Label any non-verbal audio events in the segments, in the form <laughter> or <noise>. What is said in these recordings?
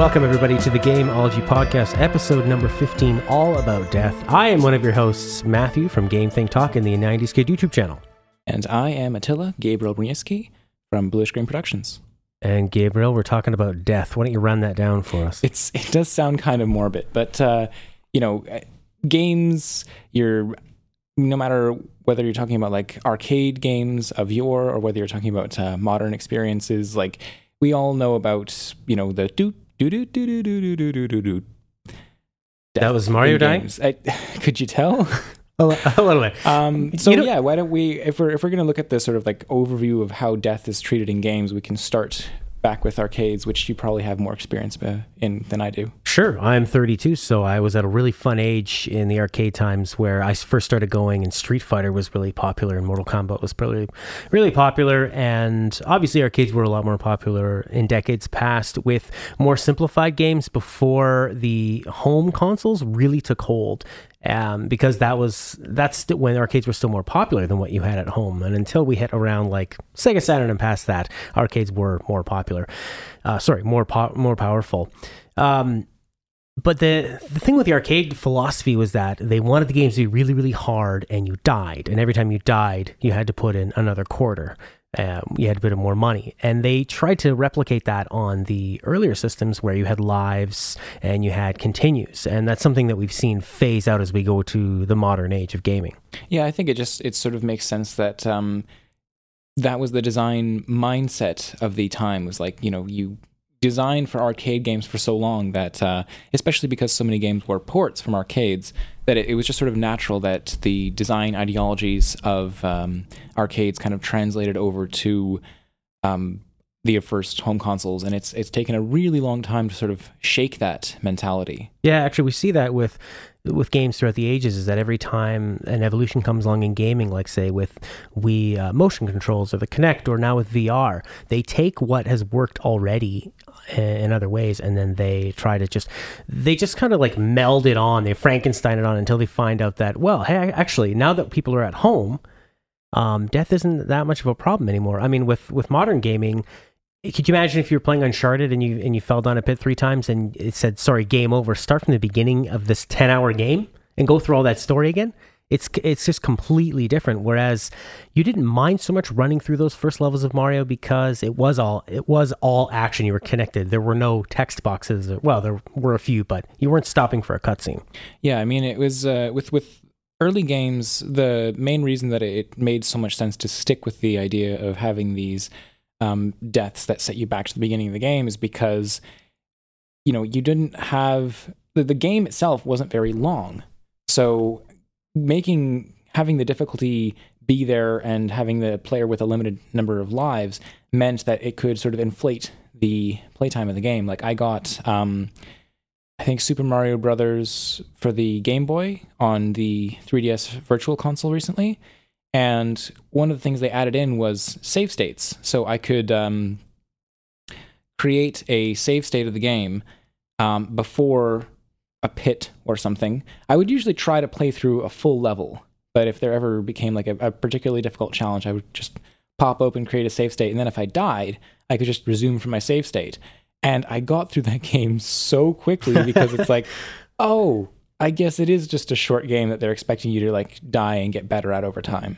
Welcome, everybody, to the Gameology Podcast, episode number 15, all about death. I am one of your hosts, Matthew from Game Think Talk and the 90s Kid YouTube channel. And I am Attila Gabriel Bruniewski from Bluish Green Productions. And Gabriel, we're talking about death. Why don't you run that down for us? It's It does sound kind of morbid, but, uh, you know, uh, games, you're, no matter whether you're talking about like arcade games of yore or whether you're talking about uh, modern experiences, like we all know about, you know, the do do do do do do do do do do. That was Mario dying? I, <laughs> could you tell? a little bit. Um, so yeah, why don't we? If we're if we're gonna look at this sort of like overview of how death is treated in games, we can start back with arcades, which you probably have more experience in than I do. Sure. I'm 32, so I was at a really fun age in the arcade times where I first started going, and Street Fighter was really popular, and Mortal Kombat was really, really popular. And obviously, arcades were a lot more popular in decades past with more simplified games before the home consoles really took hold um, because that was that's when arcades were still more popular than what you had at home. And until we hit around like Sega Saturn and past that, arcades were more popular. Uh, sorry, more po- more powerful. Um, but the the thing with the arcade philosophy was that they wanted the games to be really really hard, and you died, and every time you died, you had to put in another quarter um, you had a bit of more money. And they tried to replicate that on the earlier systems where you had lives and you had continues. And that's something that we've seen phase out as we go to the modern age of gaming. Yeah, I think it just it sort of makes sense that um, that was the design mindset of the time. Was like you know you designed for arcade games for so long that, uh, especially because so many games were ports from arcades, that it, it, was just sort of natural that the design ideologies of um, arcades kind of translated over to um, the first home consoles, and it's it's taken a really long time to sort of shake that mentality. Yeah, actually, we see that with with games throughout the ages is that every time an evolution comes along in gaming, like say with Wii uh, motion controls or the Kinect, or now with VR, they take what has worked already in other ways and then they try to just they just kind of like meld it on they frankenstein it on until they find out that well hey actually now that people are at home um, death isn't that much of a problem anymore i mean with with modern gaming could you imagine if you were playing uncharted and you and you fell down a pit three times and it said sorry game over start from the beginning of this 10 hour game and go through all that story again it's it's just completely different. Whereas you didn't mind so much running through those first levels of Mario because it was all it was all action. You were connected. There were no text boxes. Well, there were a few, but you weren't stopping for a cutscene. Yeah, I mean, it was uh, with with early games. The main reason that it made so much sense to stick with the idea of having these um, deaths that set you back to the beginning of the game is because you know you didn't have the, the game itself wasn't very long. So making having the difficulty be there and having the player with a limited number of lives meant that it could sort of inflate the playtime of the game. Like I got, um, I think Super Mario Brothers for the Game Boy on the 3DS Virtual Console recently, and one of the things they added in was save states, so I could um, create a save state of the game um, before a pit or something, I would usually try to play through a full level. But if there ever became like a, a, particularly difficult challenge, I would just pop open, create a save state, and then if I died, I could just resume from my save state. And I got through that <laughs> game so quickly because it's like, <laughs> oh, I guess it is just a short game that they're expecting you to like die and get better at over time.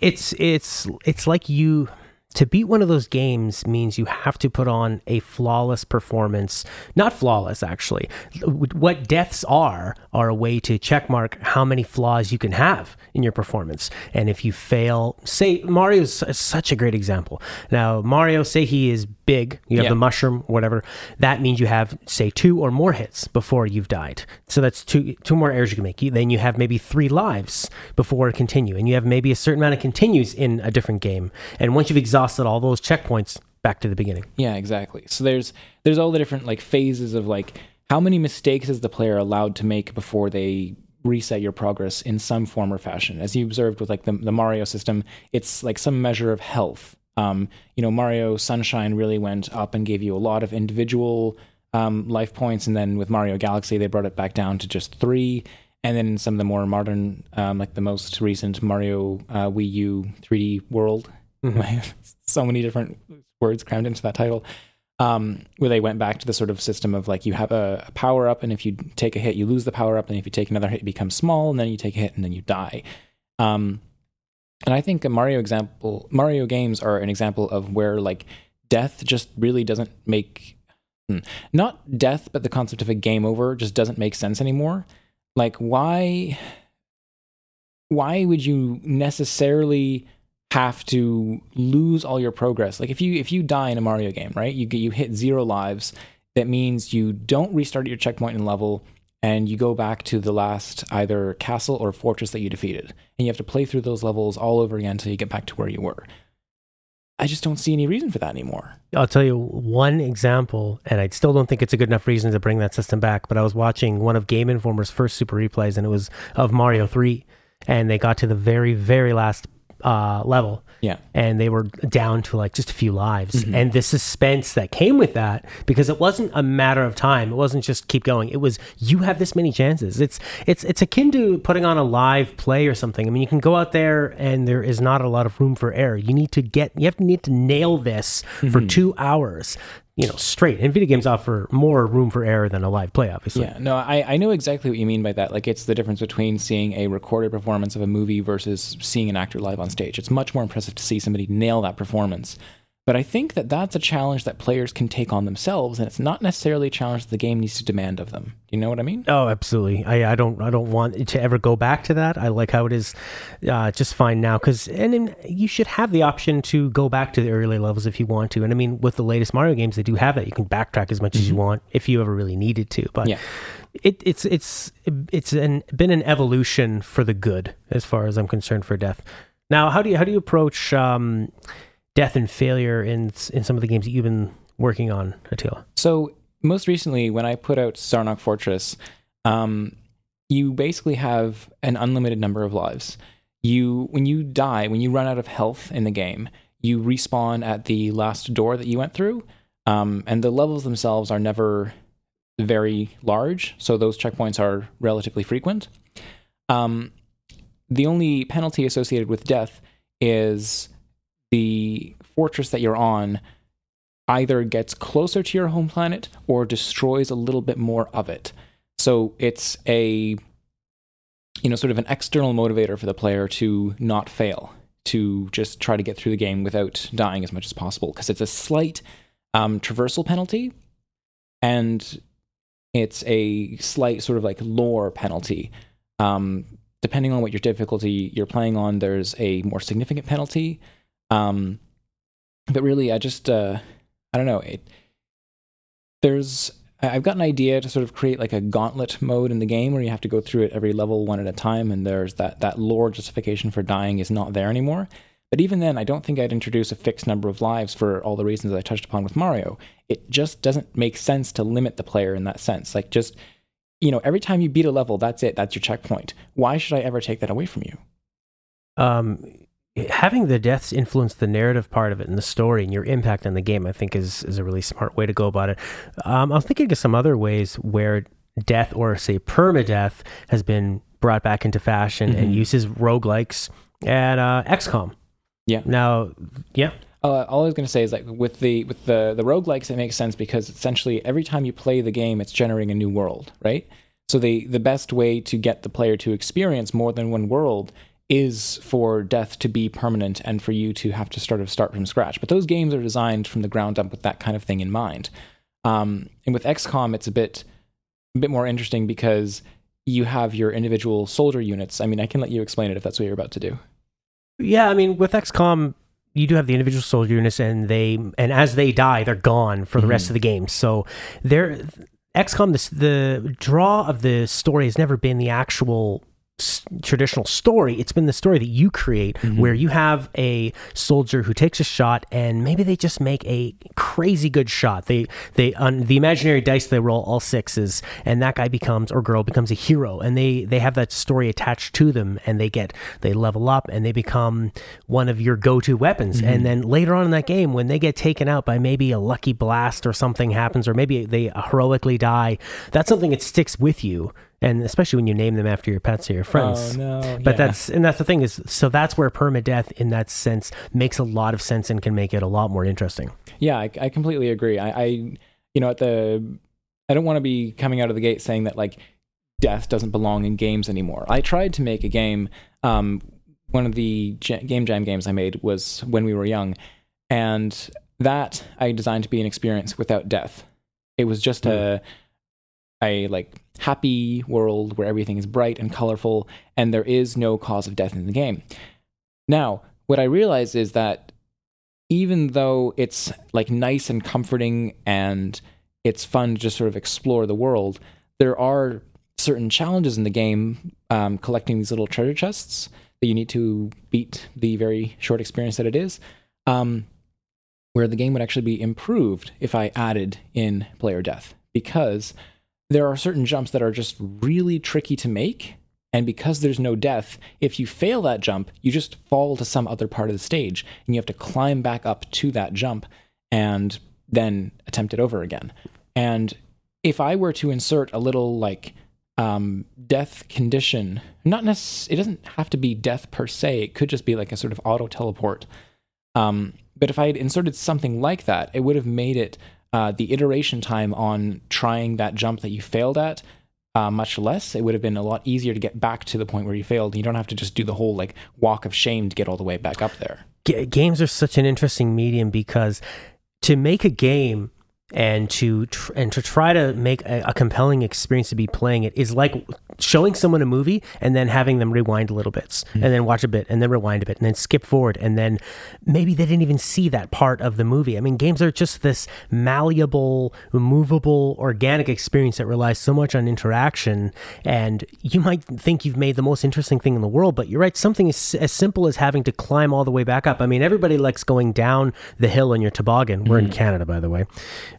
It's it's it's like you to beat one of those games means you have to put on a flawless performance. Not flawless, actually. What deaths are, are a way to checkmark how many flaws you can have in your performance. And if you fail, say, Mario's such a great example. Now, Mario, say he is big, you have yeah. the mushroom, whatever. That means you have, say, two or more hits before you've died. So that's two, two more errors you can make. Then you have maybe three lives before continue. And you have maybe a certain amount of continues in a different game. And once you've exhausted exhausted all those checkpoints back to the beginning. Yeah, exactly. So there's there's all the different like phases of like how many mistakes is the player allowed to make before they reset your progress in some form or fashion. As you observed with like the, the Mario system, it's like some measure of health. Um, you know, Mario Sunshine really went up and gave you a lot of individual um, life points, and then with Mario Galaxy, they brought it back down to just three. And then some of the more modern, um, like the most recent Mario uh, Wii U 3D World, <laughs> So many different words crammed into that title. um, where they went back to the sort of system of like you have a, a power up, and if you take a hit, you lose the power up, and if you take another hit, it becomes small, and then you take a hit, and then you die. Um, and I think a Mario example, Mario games are an example of where like death just really doesn't make, hmm, not death, but the concept of a game over just doesn't make sense anymore. Like why, why would you necessarily have to lose all your progress? Like if you if you die in a Mario game, right? You you hit zero lives. That means you don't restart your checkpoint in level and you go back to the last either castle or fortress that you defeated. And you have to play through those levels all over again until you get back to where you were. I just don't see any reason for that anymore. I'll tell you one example, and I still don't think it's a good enough reason to bring that system back. But I was watching one of Game Informer's first super replays, and it was of Mario 3. And they got to the very, very last uh, level. Yeah. And they were down to like just a few lives. And the suspense that came with that, because it wasn't a matter of time. It wasn't just keep going. It was you have this many chances. It's it's it's akin to putting on a live play or something. I mean, you can go out there and there is not a lot of room for error. You need to get you have to need to nail this for two hours, you know, straight. And video games offer more room for error than a live play, obviously. Yeah, no, I, I know exactly what you mean by that. Like, it's the difference between seeing a recorded performance of a movie versus seeing an actor live on stage. It's much more impressive to see somebody nail that performance. But I think that that's a challenge that players can take on themselves, and it's not necessarily a challenge that the game needs to demand of them. You know what I mean? Oh, absolutely. I, I don't I don't want to ever go back to that. I like how it is uh, just fine now because and then you should have the option to go back to the earlier levels if you want to. And I mean, with the latest Mario games, they do have that. You can backtrack as much as you want if you ever really needed to. But Yeah. it, it's it's it's an, been an evolution for the good as far as I'm concerned for death. Now, how do you how do you approach um, death and failure in in some of the games that you've been working on, Attila? So most recently, when I put out Zarnok Fortress, um, you basically have an unlimited number of lives. You when you die, when you run out of health in the game, you respawn at the last door that you went through, um, and the levels themselves are never very large, so those checkpoints are relatively frequent. Um, the only penalty associated with death is the fortress that you're on either gets closer to your home planet or destroys a little bit more of it. So it's a you know sort of an external motivator for the player to not fail, to just try to get through the game without dying as much as possible because it's a slight um, traversal penalty and it's a slight sort of like lore penalty. Um, depending on what your difficulty you're playing on, there's a more significant penalty. Um, but really, I just uh, I don't know. It there's I've got an idea to sort of create like a gauntlet mode in the game where you have to go through it every level one at a time, and there's that that lore justification for dying is not there anymore. But even then, I don't think I'd introduce a fixed number of lives for all the reasons I touched upon with Mario. It just doesn't make sense to limit the player in that sense. Like just you know, every time you beat a level, that's it. That's your checkpoint. Why should I ever take that away from you? um, having the deaths influence the narrative part of it and the story and your impact on the game, I think is is a really smart way to go about it. Um, I was thinking of some other ways where death or say permadeath has been brought back into fashion and Mhm. uses roguelikes and uh, XCOM. Yeah. Now, yeah, Uh, all I was going to say is like with the with the the roguelikes, it makes sense because essentially every time you play the game, it's generating a new world, right? So the the best way to get the player to experience more than one world is for death to be permanent and for you to have to sort of start from scratch. But those games are designed from the ground up with that kind of thing in mind. Um, and with XCOM, it's a bit a bit more interesting because you have your individual soldier units. I mean, I can let you explain it if that's what you're about to do. Yeah, I mean, with XCOM, you do have the individual soldier units, and they and as they die, they're gone for the rest of the game. So there, XCOM, the draw of the story has never been the actual s- traditional story. It's been the story that you create, mm-hmm. where you have a soldier who takes a shot, and maybe they just make a crazy good shot. They they on the imaginary dice they roll all sixes, and that guy becomes or girl becomes a hero, and they they have that story attached to them, and they get they level up, and they become one of your go-to weapons. Mm-hmm. And then later on in that game, when they get taken out by maybe a lucky blast or something happens, or maybe they heroically die, that's something that sticks with you and especially when you name them after your pets or your friends. Oh no! But yeah. that's and that's the thing is so that's where permadeath in that sense makes a lot of sense and can make it a lot more interesting. Yeah, I, I completely agree. I, I, you know, at the, I don't want to be coming out of the gate saying that like death doesn't belong in games anymore. I tried to make a game. Um, one of the J- game jam games I made was when we were young, and that I designed to be an experience without death. It was just a, a like happy world where everything is bright and colorful, and there is no cause of death in the game. Now, what I realized is that even though it's like nice and comforting and it's fun to just sort of explore the world, there are certain challenges in the game um, collecting these little treasure chests that you need to beat the very short experience that it is. Um, where the game would actually be improved if I added in player death because there are certain jumps that are just really tricky to make. And because there's no death, if you fail that jump, you just fall to some other part of the stage and you have to climb back up to that jump and then attempt it over again. And if I were to insert a little like um, death condition, not necessarily, it doesn't have to be death per se, it could just be like a sort of auto teleport. Um, but if I had inserted something like that, it would have made it uh, the iteration time on trying that jump that you failed at uh, much less. It would have been a lot easier to get back to the point where you failed. You don't have to just do the whole like walk of shame to get all the way back up there. G- games are such an interesting medium because to make a game and to tr- and to try to make a, a compelling experience to be playing it is like showing someone a movie and then having them rewind a little bits hmm. and then watch a bit and then rewind a bit and then skip forward and then maybe they didn't even see that part of the movie. I mean, games are just this malleable, movable, organic experience that relies so much on interaction. And you might think you've made the most interesting thing in the world, but you're right. Something as, as simple as having to climb all the way back up. I mean, everybody likes going down the hill in your toboggan. We're in hmm. Canada, by the way,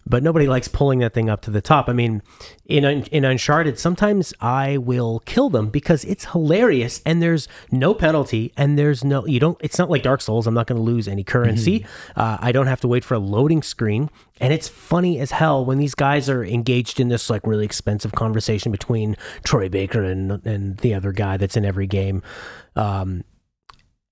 but nobody likes pulling that thing up to the top. I mean, in in Uncharted, sometimes I will kill them because it's hilarious and there's no penalty and there's no you don't. It's not like Dark Souls. I'm not going to lose any currency. Uh, I don't have to wait for a loading screen, and it's funny as hell when these guys are engaged in this like really expensive conversation between Troy Baker and and the other guy that's in every game. Um,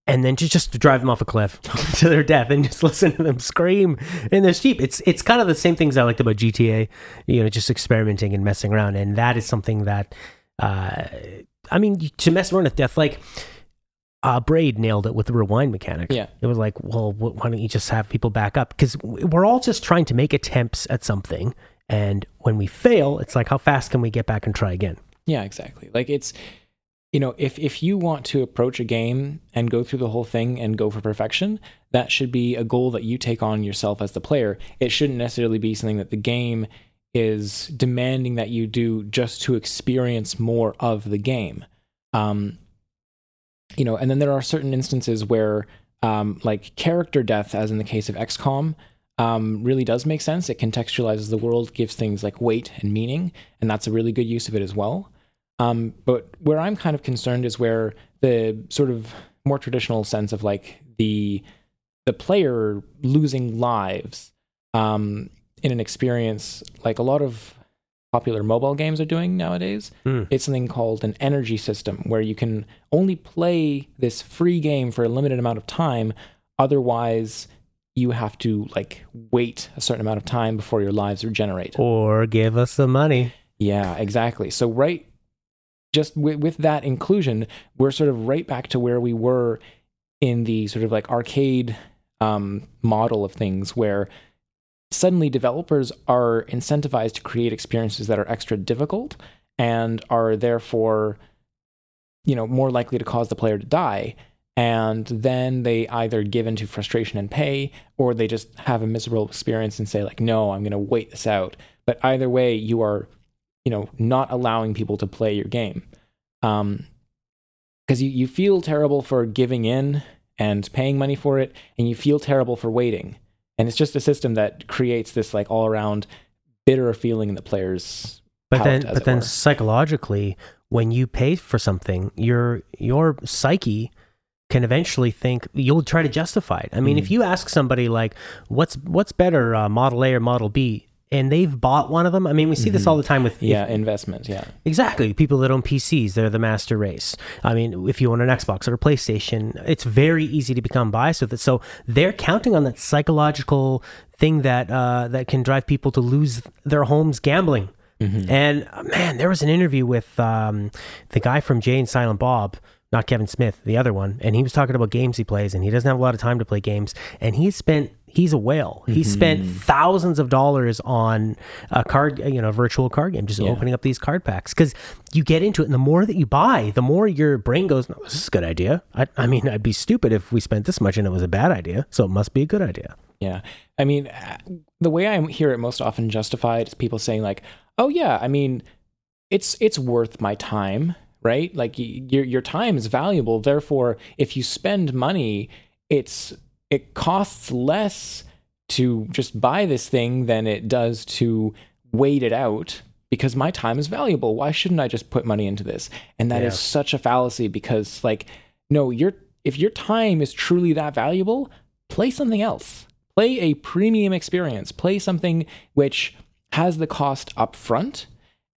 and then just just drive them off a cliff <laughs> to their death and just <laughs> listen to them scream in their sleep. It's it's kind of the same things I liked about GTA, you know, just experimenting and messing around, and that is something that, uh, I mean, to mess around with death, like. Uh, Braid nailed it with the rewind mechanic. Yeah. It was like, well, wh- why don't you just have people back up? Because we're all just trying to make attempts at something. And when we fail, it's like, how fast can we get back and try again? Yeah, exactly. Like it's you know, if if you want to approach a game and go through the whole thing and go for perfection, that should be a goal that you take on yourself as the player. It shouldn't necessarily be something that the game is demanding that you do just to experience more of the game. Um, you know, and then there are certain instances where, um, like character death, as in the case of XCOM, um, really does make sense. It contextualizes the world, gives things like weight and meaning, and that's a really good use of it as well. Um, but where I'm kind of concerned is where the sort of more traditional sense of like the the player losing lives um, in an experience, like a lot of popular mobile games are doing nowadays. Hmm. It's something called an energy system where you can only play this free game for a limited amount of time. Otherwise, you have to like wait a certain amount of time before your lives regenerate. Or give us the money. Yeah, exactly. So right just with, with that inclusion, we're sort of right back to where we were in the sort of like arcade um, model of things where suddenly developers are incentivized to create experiences that are extra difficult and are therefore you know more likely to cause the player to die. And then they either give into frustration and pay or they just have a miserable experience and say like no i'm going to wait this out. But either way you are you know not allowing people to play your game um because you, you feel terrible for giving in and paying money for it and you feel terrible for waiting and it's just a system that creates this like all around bitter feeling in the players But then, but then were. psychologically, when you pay for something, your your psyche can eventually think you'll try to justify it. I mean, Mm. if you ask somebody like, "What's what's better, uh, Model A or Model B?" And they've bought one of them. I mean, we see this all the time with Mm-hmm. Yeah, investment. Yeah. Exactly. People that own PCs, they're the master race. I mean, if you own an Xbox or a PlayStation, it's very easy to become biased with it. So they're counting on that psychological thing that uh, that can drive people to lose their homes gambling. And uh, man, there was an interview with um, the guy from Jay and Silent Bob, not Kevin Smith, the other one, and he was talking about games he plays, and he doesn't have a lot of time to play games, and he's spent. He's a whale. He spent thousands of dollars on a card, you know, virtual card game, just opening up these card packs. Because you get into it, and the more that you buy, the more your brain goes, "No, this is a good idea." I, I mean, I'd be stupid if we spent this much and it was a bad idea. So it must be a good idea. Yeah. I mean, uh, the way I hear it most often justified is people saying like, "Oh yeah, I mean, it's it's worth my time, right? Like your your time is valuable. Therefore, if you spend money, it's it costs less to just buy this thing than it does to wait it out because my time is valuable. Why shouldn't I just put money into this? And that is Yeah. such a fallacy because like no, your if your time is truly that valuable, play something else. Play a premium experience. Play something which has the cost up front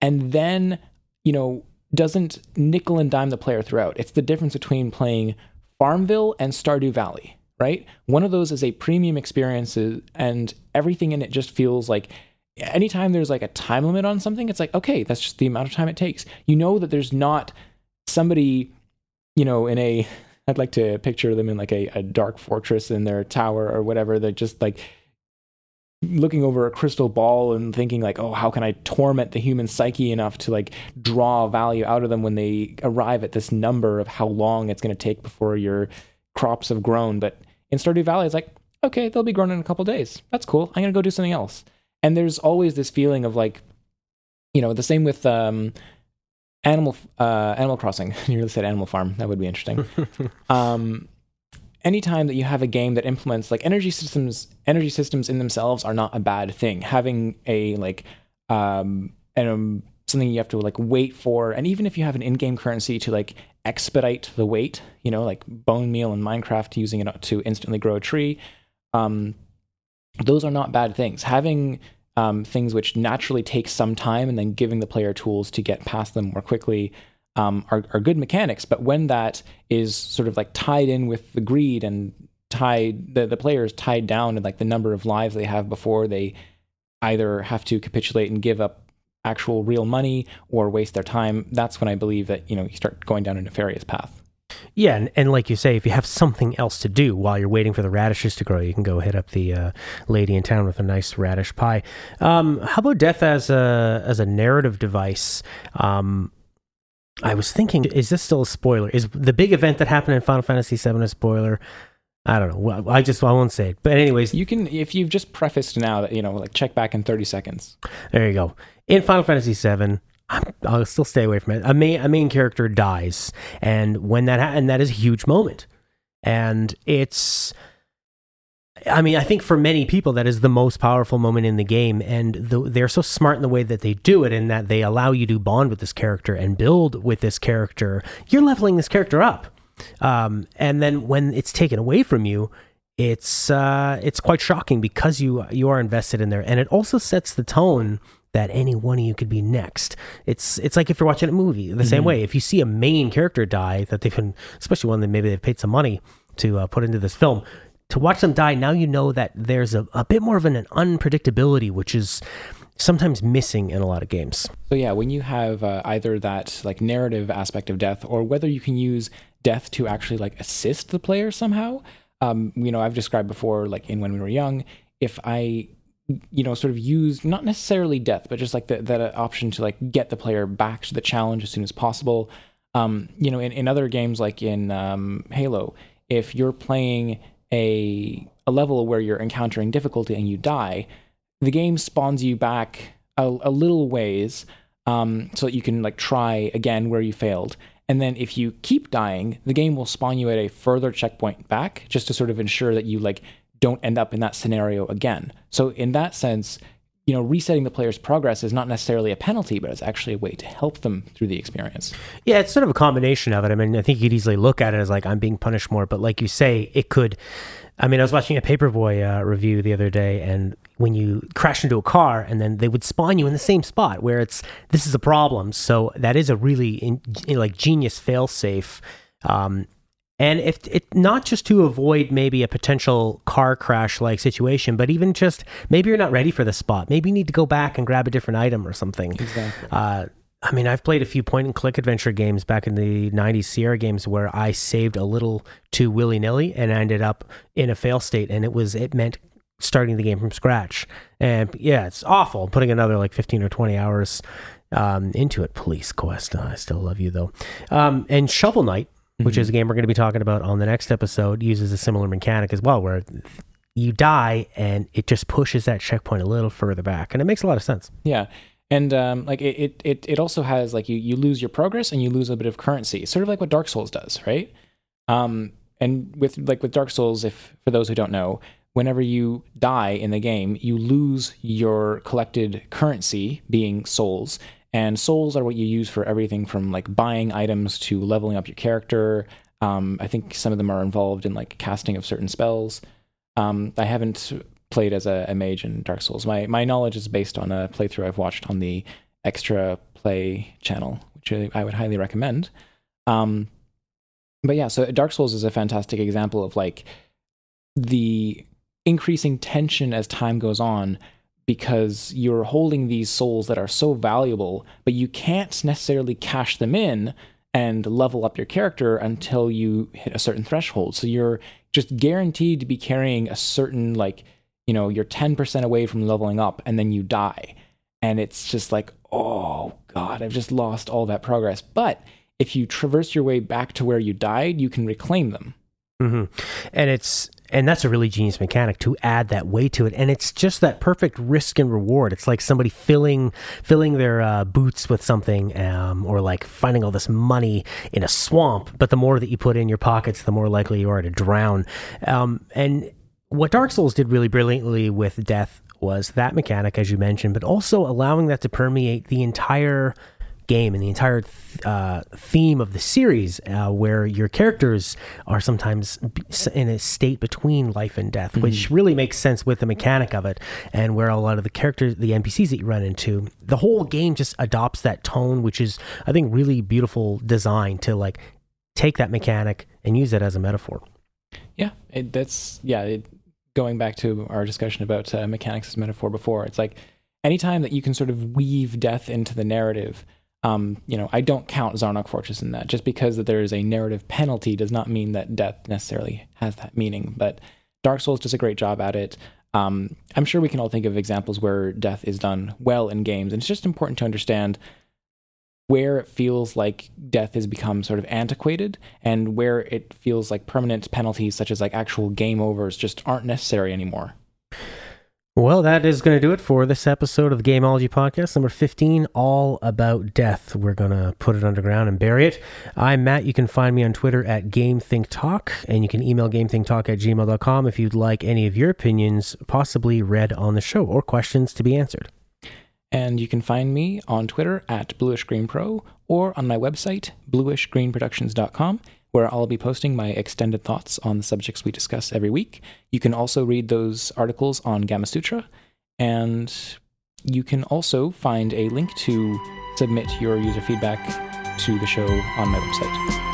and then, you know, doesn't nickel and dime the player throughout. It's the difference between playing Farmville and Stardew Valley, right? One of those is a premium experience uh, and everything in it just feels like anytime there's like a time limit on something, it's like, okay, that's just the amount of time it takes. You know that there's not somebody, you know, in a <laughs> I'd like to picture them in like a, a dark fortress in their tower or whatever. They're just like looking over a crystal ball and thinking like, oh, how can I torment the human psyche enough to like draw value out of them when they arrive at this number of how long it's going to take before your crops have grown. But in Stardew Valley, it's like, okay, they'll be grown in a couple days. That's cool. I'm going to go do something else. And there's always this feeling of like, you know, the same with um, Animal uh, Animal Crossing. <laughs> you really said Animal Farm. That would be interesting. <laughs> um, anytime that you have a game that implements like energy systems, energy systems in themselves are not a bad thing. Having a like um, and um, something you have to like wait for, and even if you have an in-game currency to like expedite the wait, you know, like bone meal in Minecraft, using it to instantly grow a tree. Um, those are not bad things. Having um, things which naturally take some time and then giving the player tools to get past them more quickly um, are, are good mechanics. But when that is sort of like tied in with the greed and tied the, the player is tied down to like the number of lives they have before they either have to capitulate and give up actual real money or waste their time, that's when I believe that you know you start going down a nefarious path. Yeah, and, and like you say, if you have something else to do while you're waiting for the radishes to grow, you can go hit up the uh, lady in town with a nice radish pie. Um, how about death as a as a narrative device? Um, I was thinking, is this still a spoiler? Is the big event that happened in Final Fantasy VII a spoiler? I don't know. I just I won't say it. But anyways, You can if you've just prefaced now that you know like check back in 30 seconds. There you go. In Final Fantasy VII, I'm, I'll still stay away from it. A main a main character dies, and when that ha- and that is a huge moment, and it's. I mean, I think for many people that is the most powerful moment in the game, and the, they're so smart in the way that they do it, in that they allow you to bond with this character and build with this character. You're leveling this character up, um, and then when it's taken away from you, it's uh, it's quite shocking because you you are invested in there, and it also sets the tone that any one of you could be next. It's it's like if you're watching a movie the same way. If you see a main character die that they've been, especially one that maybe they've paid some money to uh, put into this film, to watch them die, now you know that there's a, a bit more of an, an unpredictability, which is sometimes missing in a lot of games. So yeah, when you have uh, either that like narrative aspect of death, or whether you can use death to actually like assist the player somehow. Um, you know, I've described before, like in when we were young, if I, you know, sort of use not necessarily death, but just like the, that option to like get the player back to the challenge as soon as possible. Um, you know, in, in other games like in um, Halo, if you're playing a a level where you're encountering difficulty and you die, the game spawns you back a, a little ways um, so that you can like try again where you failed. And then if you keep dying, the game will spawn you at a further checkpoint back just to sort of ensure that you like don't end up in that scenario again. So in that sense, you know, resetting the player's progress is not necessarily a penalty, but it's actually a way to help them through the experience. Yeah, it's sort of a combination of it. I mean, I think you could easily look at it as like I'm being punished more, but like you say, it could. I mean, I was watching a Paperboy uh, review the other day, and when you crash into a car and then they would spawn you in the same spot where it's this is a problem so that is a really in, like genius fail safe um, and if it not just to avoid maybe a potential car crash like situation but even just maybe you're not ready for the spot maybe you need to go back and grab a different item or something Exactly. uh, I mean, I've played a few point and click adventure games back in the 90s Sierra games where I saved a little too willy nilly and I ended up in a fail state. And it was, it meant starting the game from scratch. And yeah, it's awful putting another like 15 or 20 hours um, into it. Police Quest. I still love you though. Um, and Shovel Knight, which is a game we're going to be talking about on the next episode, uses a similar mechanic as well where you die and it just pushes that checkpoint a little further back. And it makes a lot of sense. Yeah. And um, like it, it, it, it also has like you, you lose your progress and you lose a bit of currency, sort of like what Dark Souls does, right? Um, and with like with Dark Souls, if for those who don't know, whenever you die in the game, you lose your collected currency, being souls, and souls are what you use for everything from like buying items to leveling up your character. Um, I think some of them are involved in like casting of certain spells. Um, I haven't played as a, a, mage in Dark Souls. My my knowledge is based on a playthrough I've watched on the Extra Play channel, which I would highly recommend. Um, but yeah, so Dark Souls is a fantastic example of like the increasing tension as time goes on because you're holding these souls that are so valuable, but you can't necessarily cash them in and level up your character until you hit a certain threshold. So you're just guaranteed to be carrying a certain like you know you're 10% away from leveling up and then you die and it's just like oh god i've just lost all that progress but if you traverse your way back to where you died you can reclaim them mm-hmm. and it's and that's a really genius mechanic to add that weight to it. And it's just that perfect risk and reward. It's like somebody filling filling their uh, boots with something um, or like finding all this money in a swamp. But the more that you put in your pockets the more likely you are to drown. Um, and what Dark Souls did really brilliantly with death was that mechanic, as you mentioned, but also allowing that to permeate the entire game and the entire th- uh, theme of the series, uh, where your characters are sometimes in a state between life and death, mm-hmm. which really makes sense with the mechanic of it, and where a lot of the characters, the NPCs that you run into, the whole game just adopts that tone, which is, I think, really beautiful design to like take that mechanic and use it as a metaphor. Yeah, it, that's yeah. It, going back to our discussion about uh, mechanics as metaphor before, it's like anytime that you can sort of weave death into the narrative. Um, you know, I don't count Zarnok Fortress in that. Just because that there is a narrative penalty does not mean that death necessarily has that meaning. But Dark Souls does a great job at it. Um, I'm sure we can all think of examples where death is done well in games, and it's just important to understand where it feels like death has become sort of antiquated and where it feels like permanent penalties such as like actual game overs just aren't necessary anymore. Well, that is going to do it for this episode of the Gameology Podcast, number 15, all about death. We're going to put it underground and bury it. I'm Matt. You can find me on Twitter at GameThinkTalk, and you can email GameThinkTalk at gmail.com if you'd like any of your opinions possibly read on the show or questions to be answered. And you can find me on Twitter at bluishgreenpro or on my website, bluishgreenproductions.com, where I'll be posting my extended thoughts on the subjects we discuss every week. You can also read those articles on Gamasutra, and you can also find a link to submit your user feedback to the show on my website.